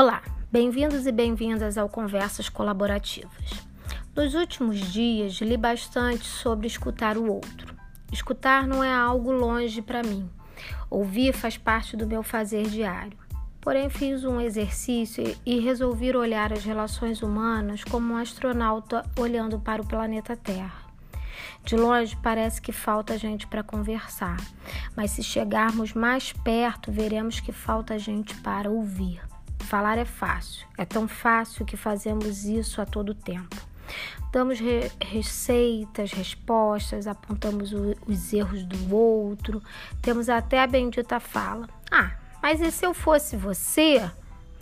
Olá, bem-vindos e bem-vindas ao Conversas Colaborativas. Nos últimos dias, li bastante sobre escutar o outro. Escutar não é algo longe para mim. Ouvir faz parte do meu fazer diário. Porém, fiz um exercício e resolvi olhar as relações humanas como um astronauta olhando para o planeta Terra. De longe parece que falta gente para conversar, mas se chegarmos mais perto, veremos que falta gente para ouvir. Falar é fácil, é tão fácil que fazemos isso a todo tempo. Damos re receitas, respostas, apontamos os erros do outro, temos até a bendita fala: Ah, mas e se eu fosse você?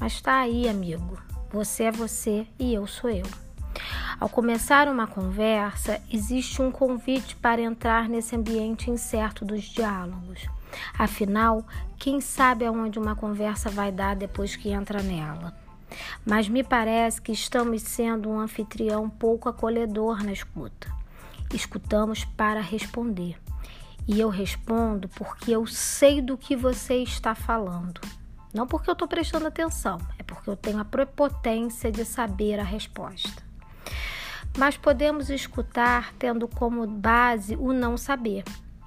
Mas tá aí, amigo. Você é você e eu sou eu. Ao começar uma conversa, existe um convite para entrar nesse ambiente incerto dos diálogos. Afinal, quem sabe aonde uma conversa vai dar depois que entra nela? Mas me parece que estamos sendo um anfitrião pouco acolhedor na escuta. Escutamos para responder. E eu respondo porque eu sei do que você está falando. Não porque eu estou prestando atenção, é porque eu tenho a prepotência de saber a resposta. Mas podemos escutar tendo como base o não saber.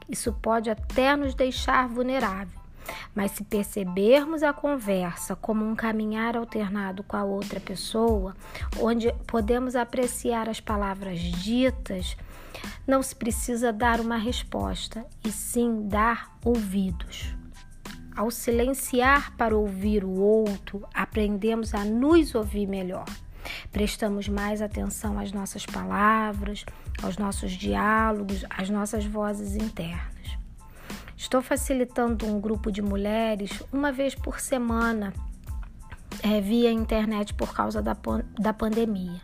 Isso pode até nos deixar vulnerável. Mas se percebermos a conversa como um caminhar alternado com a outra pessoa, onde podemos apreciar as palavras ditas, não se precisa dar uma resposta, e sim dar ouvidos. Ao silenciar para ouvir o outro, aprendemos a nos ouvir melhor. Prestamos mais atenção às nossas palavras, aos nossos diálogos, às nossas vozes internas. Estou facilitando um grupo de mulheres uma vez por semana é, via internet por causa da, da pandemia.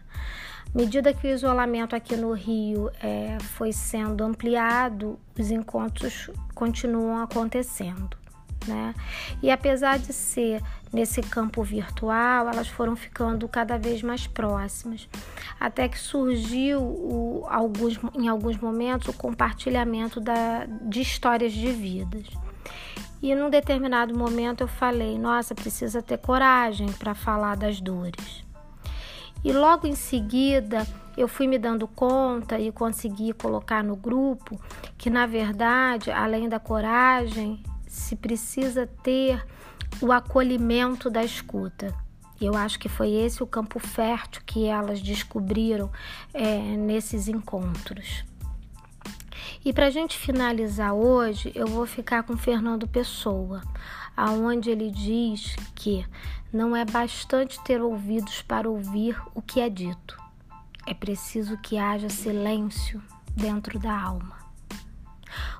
À medida que o isolamento aqui no Rio é, foi sendo ampliado, os encontros continuam acontecendo né? E apesar de ser nesse campo virtual, elas foram ficando cada vez mais próximas, até que surgiu o, alguns, em alguns momentos o compartilhamento da, de histórias de vidas. E num determinado momento eu falei: nossa, precisa ter coragem para falar das dores. E logo em seguida eu fui me dando conta e consegui colocar no grupo que, na verdade, além da coragem, se precisa ter o acolhimento da escuta. Eu acho que foi esse o campo fértil que elas descobriram é, nesses encontros. E para a gente finalizar hoje, eu vou ficar com Fernando Pessoa, aonde ele diz que não é bastante ter ouvidos para ouvir o que é dito. É preciso que haja silêncio dentro da alma.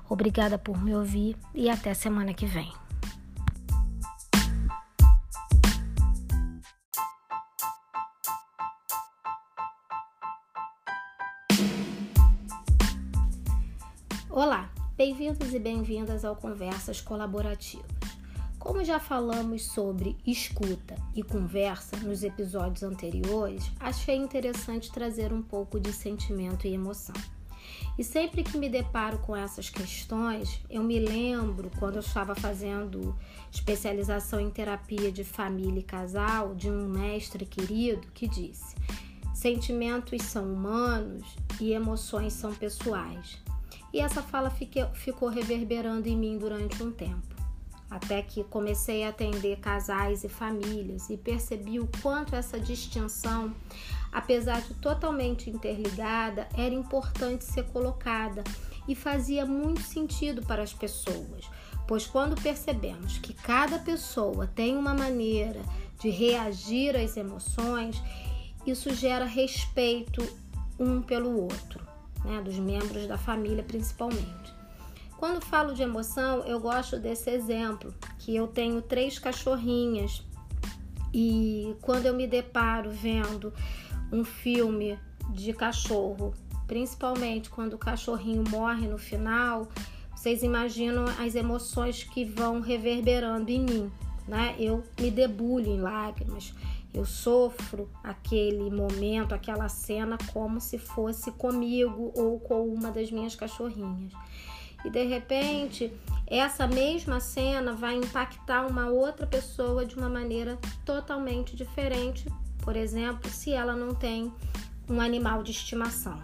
Obrigada por me ouvir e até semana que vem. Olá, bem-vindos e bem-vindas ao Conversas Colaborativas. Como já falamos sobre escuta e conversa nos episódios anteriores, achei interessante trazer um pouco de sentimento e emoção. E sempre que me deparo com essas questões, eu me lembro quando eu estava fazendo especialização em terapia de família e casal de um mestre querido que disse: sentimentos são humanos e emoções são pessoais. E essa fala ficou reverberando em mim durante um tempo. Até que comecei a atender casais e famílias e percebi o quanto essa distinção apesar de totalmente interligada, era importante ser colocada e fazia muito sentido para as pessoas, pois quando percebemos que cada pessoa tem uma maneira de reagir às emoções, isso gera respeito um pelo outro, né, dos membros da família principalmente. Quando falo de emoção, eu gosto desse exemplo, que eu tenho três cachorrinhas e quando eu me deparo vendo um filme de cachorro, principalmente quando o cachorrinho morre no final, vocês imaginam as emoções que vão reverberando em mim, né? Eu me debulho em lágrimas, eu sofro aquele momento, aquela cena como se fosse comigo ou com uma das minhas cachorrinhas. e de repente essa mesma cena vai impactar uma outra pessoa de uma maneira totalmente diferente, por exemplo, se ela não tem um animal de estimação.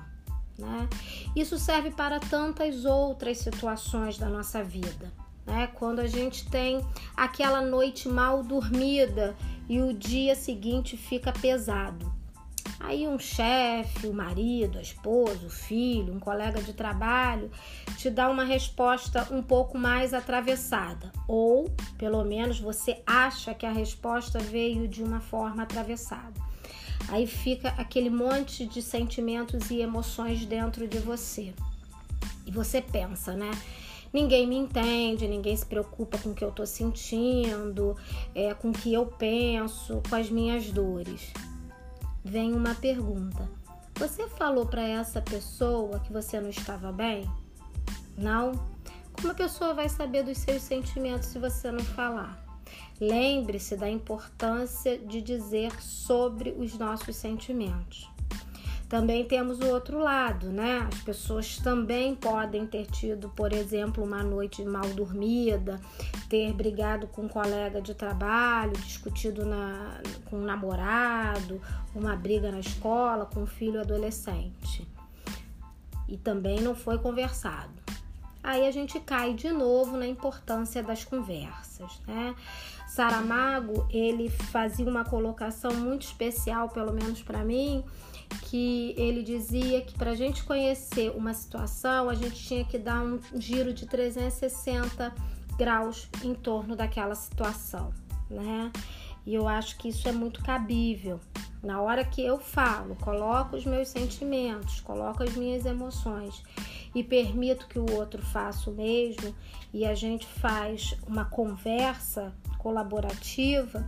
Né? Isso serve para tantas outras situações da nossa vida. Né? Quando a gente tem aquela noite mal dormida e o dia seguinte fica pesado. Aí um chefe, o marido, a esposa, o filho, um colega de trabalho te dá uma resposta um pouco mais atravessada, ou pelo menos você acha que a resposta veio de uma forma atravessada. Aí fica aquele monte de sentimentos e emoções dentro de você. E você pensa, né? Ninguém me entende, ninguém se preocupa com o que eu tô sentindo, é, com o que eu penso, com as minhas dores. Vem uma pergunta: Você falou para essa pessoa que você não estava bem? Não? Como a pessoa vai saber dos seus sentimentos se você não falar? Lembre-se da importância de dizer sobre os nossos sentimentos. Também temos o outro lado, né? As pessoas também podem ter tido, por exemplo, uma noite mal dormida, ter brigado com um colega de trabalho, discutido na, com um namorado, uma briga na escola com um filho adolescente. E também não foi conversado. Aí a gente cai de novo na importância das conversas, né? Saramago, ele fazia uma colocação muito especial, pelo menos para mim, que ele dizia que para a gente conhecer uma situação, a gente tinha que dar um giro de 360 graus em torno daquela situação, né? E eu acho que isso é muito cabível. Na hora que eu falo, coloco os meus sentimentos, coloco as minhas emoções e permito que o outro faça o mesmo e a gente faz uma conversa colaborativa,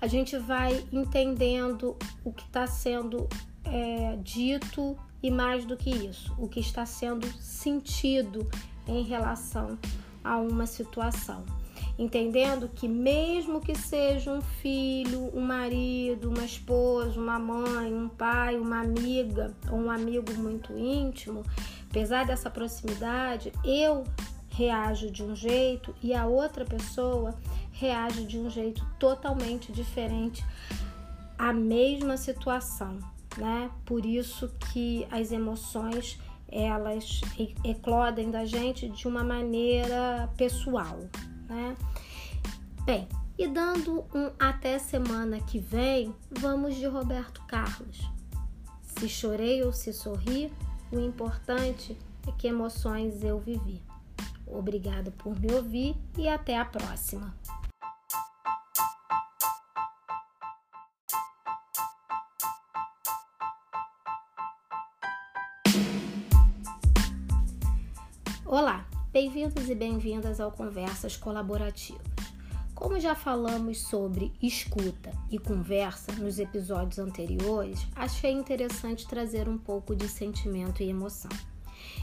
a gente vai entendendo o que está sendo é, dito e mais do que isso, o que está sendo sentido em relação a uma situação. Entendendo que, mesmo que seja um filho, um marido, uma esposa, uma mãe, um pai, uma amiga ou um amigo muito íntimo, apesar dessa proximidade, eu reajo de um jeito e a outra pessoa reage de um jeito totalmente diferente à mesma situação, né? Por isso que as emoções elas eclodem da gente de uma maneira pessoal, né? Bem, e dando um até semana que vem, vamos de Roberto Carlos. Se chorei ou se sorri, o importante é que emoções eu vivi. Obrigada por me ouvir e até a próxima. Bem-vindos e bem-vindas ao Conversas Colaborativas. Como já falamos sobre escuta e conversa nos episódios anteriores, achei interessante trazer um pouco de sentimento e emoção.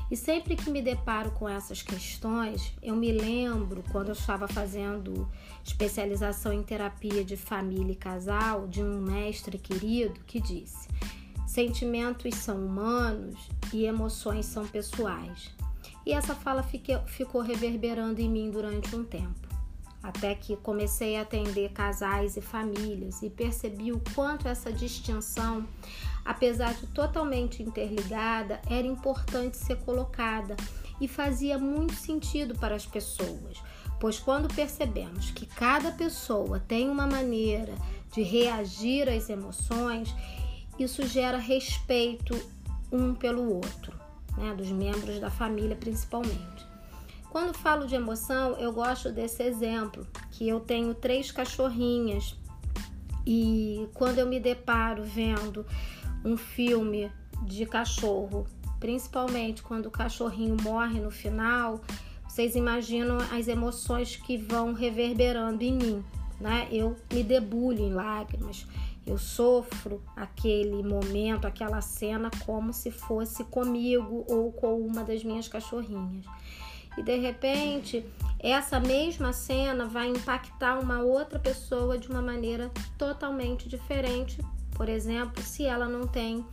E sempre que me deparo com essas questões, eu me lembro quando eu estava fazendo especialização em terapia de família e casal de um mestre querido que disse: sentimentos são humanos e emoções são pessoais. E essa fala ficou reverberando em mim durante um tempo. Até que comecei a atender casais e famílias e percebi o quanto essa distinção, apesar de totalmente interligada, era importante ser colocada e fazia muito sentido para as pessoas, pois quando percebemos que cada pessoa tem uma maneira de reagir às emoções, isso gera respeito um pelo outro, né, dos membros da família principalmente. Quando falo de emoção, eu gosto desse exemplo, que eu tenho três cachorrinhas e quando eu me deparo vendo um filme de cachorro, principalmente quando o cachorrinho morre no final, vocês imaginam as emoções que vão reverberando em mim, né? Eu me debulho em lágrimas, eu sofro aquele momento, aquela cena como se fosse comigo ou com uma das minhas cachorrinhas e de repente essa mesma cena vai impactar uma outra pessoa de uma maneira totalmente diferente, por exemplo, se ela não tem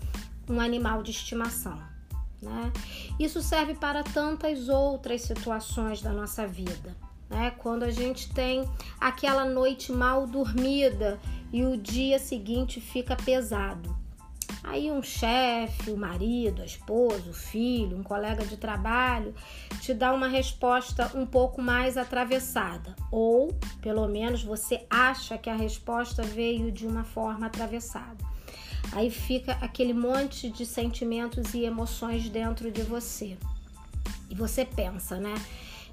um animal de estimação. Né? Isso serve para tantas outras situações da nossa vida. Né? Quando a gente tem aquela noite mal dormida e o dia seguinte fica pesado. Aí um chefe, o marido, a esposa, o filho, um colega de trabalho te dá uma resposta um pouco mais atravessada, ou pelo menos você acha que a resposta veio de uma forma atravessada. Aí fica aquele monte de sentimentos e emoções dentro de você. E você pensa, né?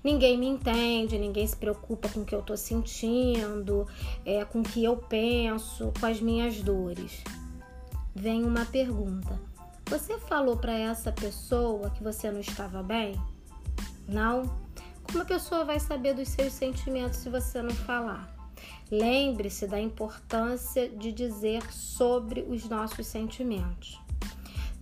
Ninguém me entende, ninguém se preocupa com o que eu tô sentindo, é, com o que eu penso, com as minhas dores. Vem uma pergunta: Você falou para essa pessoa que você não estava bem? Não? Como a pessoa vai saber dos seus sentimentos se você não falar? Lembre-se da importância de dizer sobre os nossos sentimentos.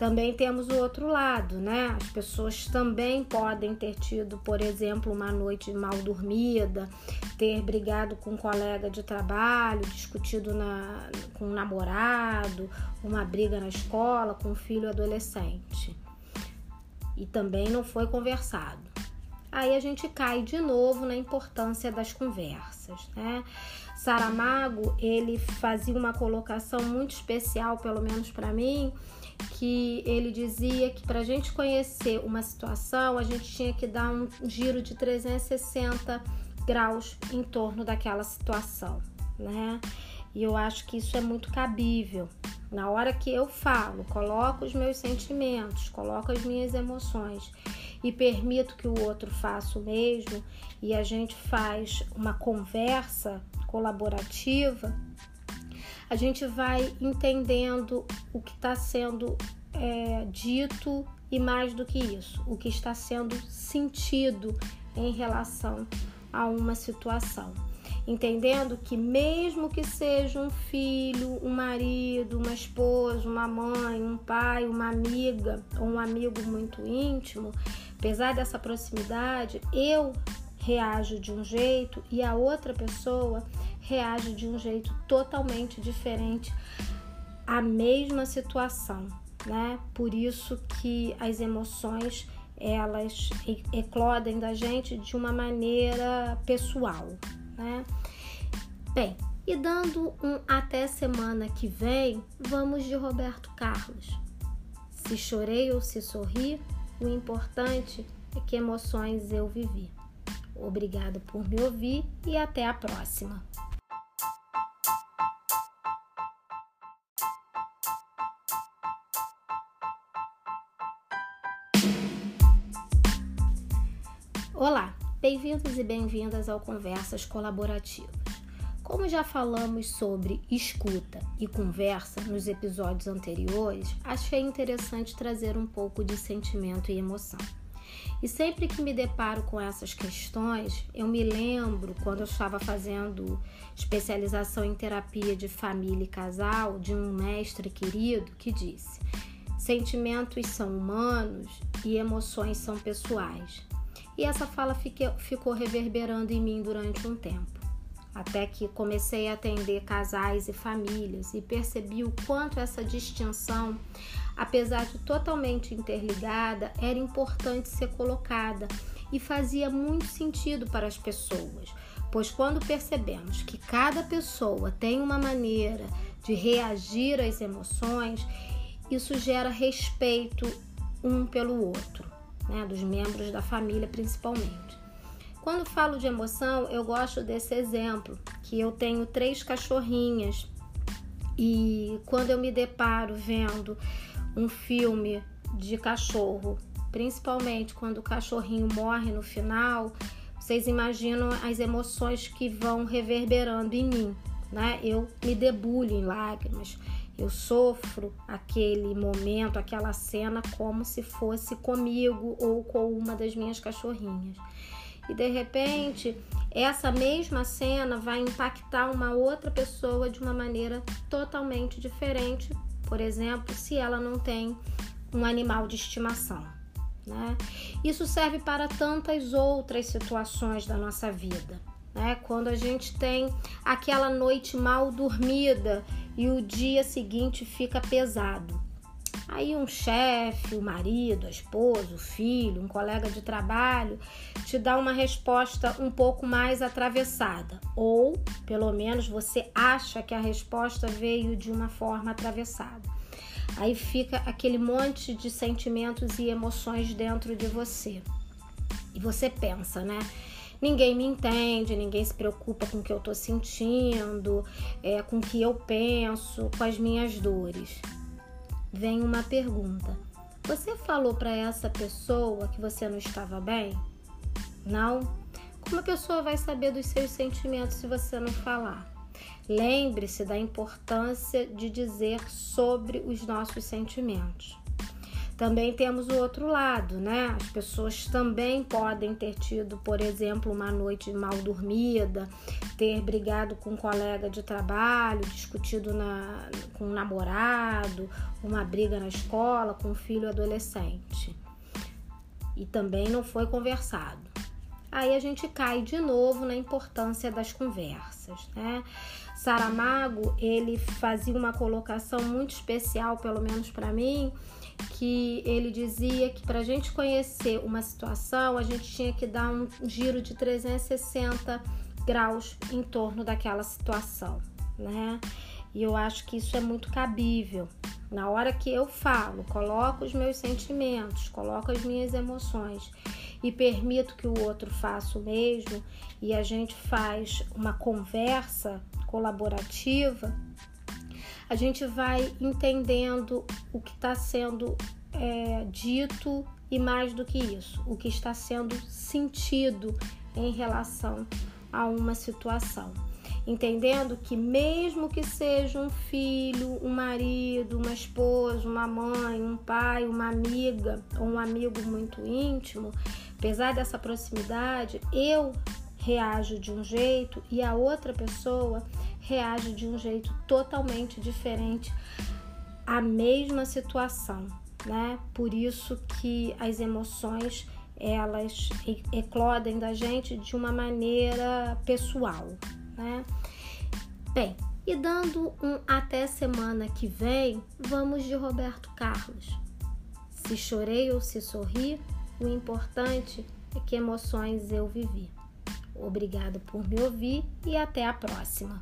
Também temos o outro lado, né? As pessoas também podem ter tido, por exemplo, uma noite mal dormida, ter brigado com um colega de trabalho, discutido na, com um namorado, uma briga na escola com um filho adolescente. E também não foi conversado. Aí a gente cai de novo na importância das conversas, né? Saramago, ele fazia uma colocação muito especial, pelo menos para mim, que ele dizia que para a gente conhecer uma situação, a gente tinha que dar um giro de 360 graus em torno daquela situação, né? E eu acho que isso é muito cabível. Na hora que eu falo, coloco os meus sentimentos, coloco as minhas emoções e permito que o outro faça o mesmo e a gente faz uma conversa colaborativa, a gente vai entendendo o que está sendo é, dito e mais do que isso, o que está sendo sentido em relação a uma situação. Entendendo que, mesmo que seja um filho, um marido, uma esposa, uma mãe, um pai, uma amiga ou um amigo muito íntimo, apesar dessa proximidade, eu reajo de um jeito e a outra pessoa reage de um jeito totalmente diferente à mesma situação, né? Por isso que as emoções elas eclodem da gente de uma maneira pessoal, né? Bem, e dando um até semana que vem, vamos de Roberto Carlos. Se chorei ou se sorri, o importante é que emoções eu vivi. Obrigada por me ouvir e até a próxima. Bem-vindos e bem-vindas ao Conversas Colaborativas. Como já falamos sobre escuta e conversa nos episódios anteriores, achei interessante trazer um pouco de sentimento e emoção. E sempre que me deparo com essas questões, eu me lembro quando eu estava fazendo especialização em terapia de família e casal de um mestre querido que disse: sentimentos são humanos e emoções são pessoais. E essa fala ficou reverberando em mim durante um tempo, até que comecei a atender casais e famílias e percebi o quanto essa distinção, apesar de totalmente interligada, era importante ser colocada e fazia muito sentido para as pessoas, pois quando percebemos que cada pessoa tem uma maneira de reagir às emoções, isso gera respeito um pelo outro né, dos membros da família principalmente. Quando falo de emoção, eu gosto desse exemplo, que eu tenho três cachorrinhas e quando eu me deparo vendo um filme de cachorro, principalmente quando o cachorrinho morre no final, vocês imaginam as emoções que vão reverberando em mim, né? Eu me debulho em lágrimas, eu sofro aquele momento, aquela cena como se fosse comigo ou com uma das minhas cachorrinhas. E de repente, essa mesma cena vai impactar uma outra pessoa de uma maneira totalmente diferente, por exemplo, se ela não tem um animal de estimação. Né? Isso serve para tantas outras situações da nossa vida. Né? Quando a gente tem aquela noite mal dormida e o dia seguinte fica pesado. Aí um chefe, o marido, a esposa, o filho, um colega de trabalho te dá uma resposta um pouco mais atravessada, ou pelo menos você acha que a resposta veio de uma forma atravessada. Aí fica aquele monte de sentimentos e emoções dentro de você. E você pensa, né? Ninguém me entende, ninguém se preocupa com o que eu tô sentindo, é, com o que eu penso, com as minhas dores. Vem uma pergunta: Você falou para essa pessoa que você não estava bem? Não? Como a pessoa vai saber dos seus sentimentos se você não falar? Lembre-se da importância de dizer sobre os nossos sentimentos. Também temos o outro lado, né? As pessoas também podem ter tido, por exemplo, uma noite mal dormida, ter brigado com um colega de trabalho, discutido na, com um namorado, uma briga na escola com um filho adolescente. E também não foi conversado. Aí a gente cai de novo na importância das conversas, né? Saramago, ele fazia uma colocação muito especial, pelo menos para mim, que ele dizia que para a gente conhecer uma situação, a gente tinha que dar um giro de 360 graus em torno daquela situação, né? E eu acho que isso é muito cabível. Na hora que eu falo, coloco os meus sentimentos, coloco as minhas emoções e permito que o outro faça o mesmo e a gente faz uma conversa colaborativa, a gente vai entendendo o que está sendo é, dito e mais do que isso, o que está sendo sentido em relação a uma situação. Entendendo que, mesmo que seja um filho, um marido, uma esposa, uma mãe, um pai, uma amiga ou um amigo muito íntimo, apesar dessa proximidade, eu reajo de um jeito e a outra pessoa reage de um jeito totalmente diferente à mesma situação, né? Por isso que as emoções elas eclodem da gente de uma maneira pessoal, né? Bem, e dando um até semana que vem, vamos de Roberto Carlos. Se chorei ou se sorri, o importante é que emoções eu vivi. Obrigado por me ouvir e até a próxima.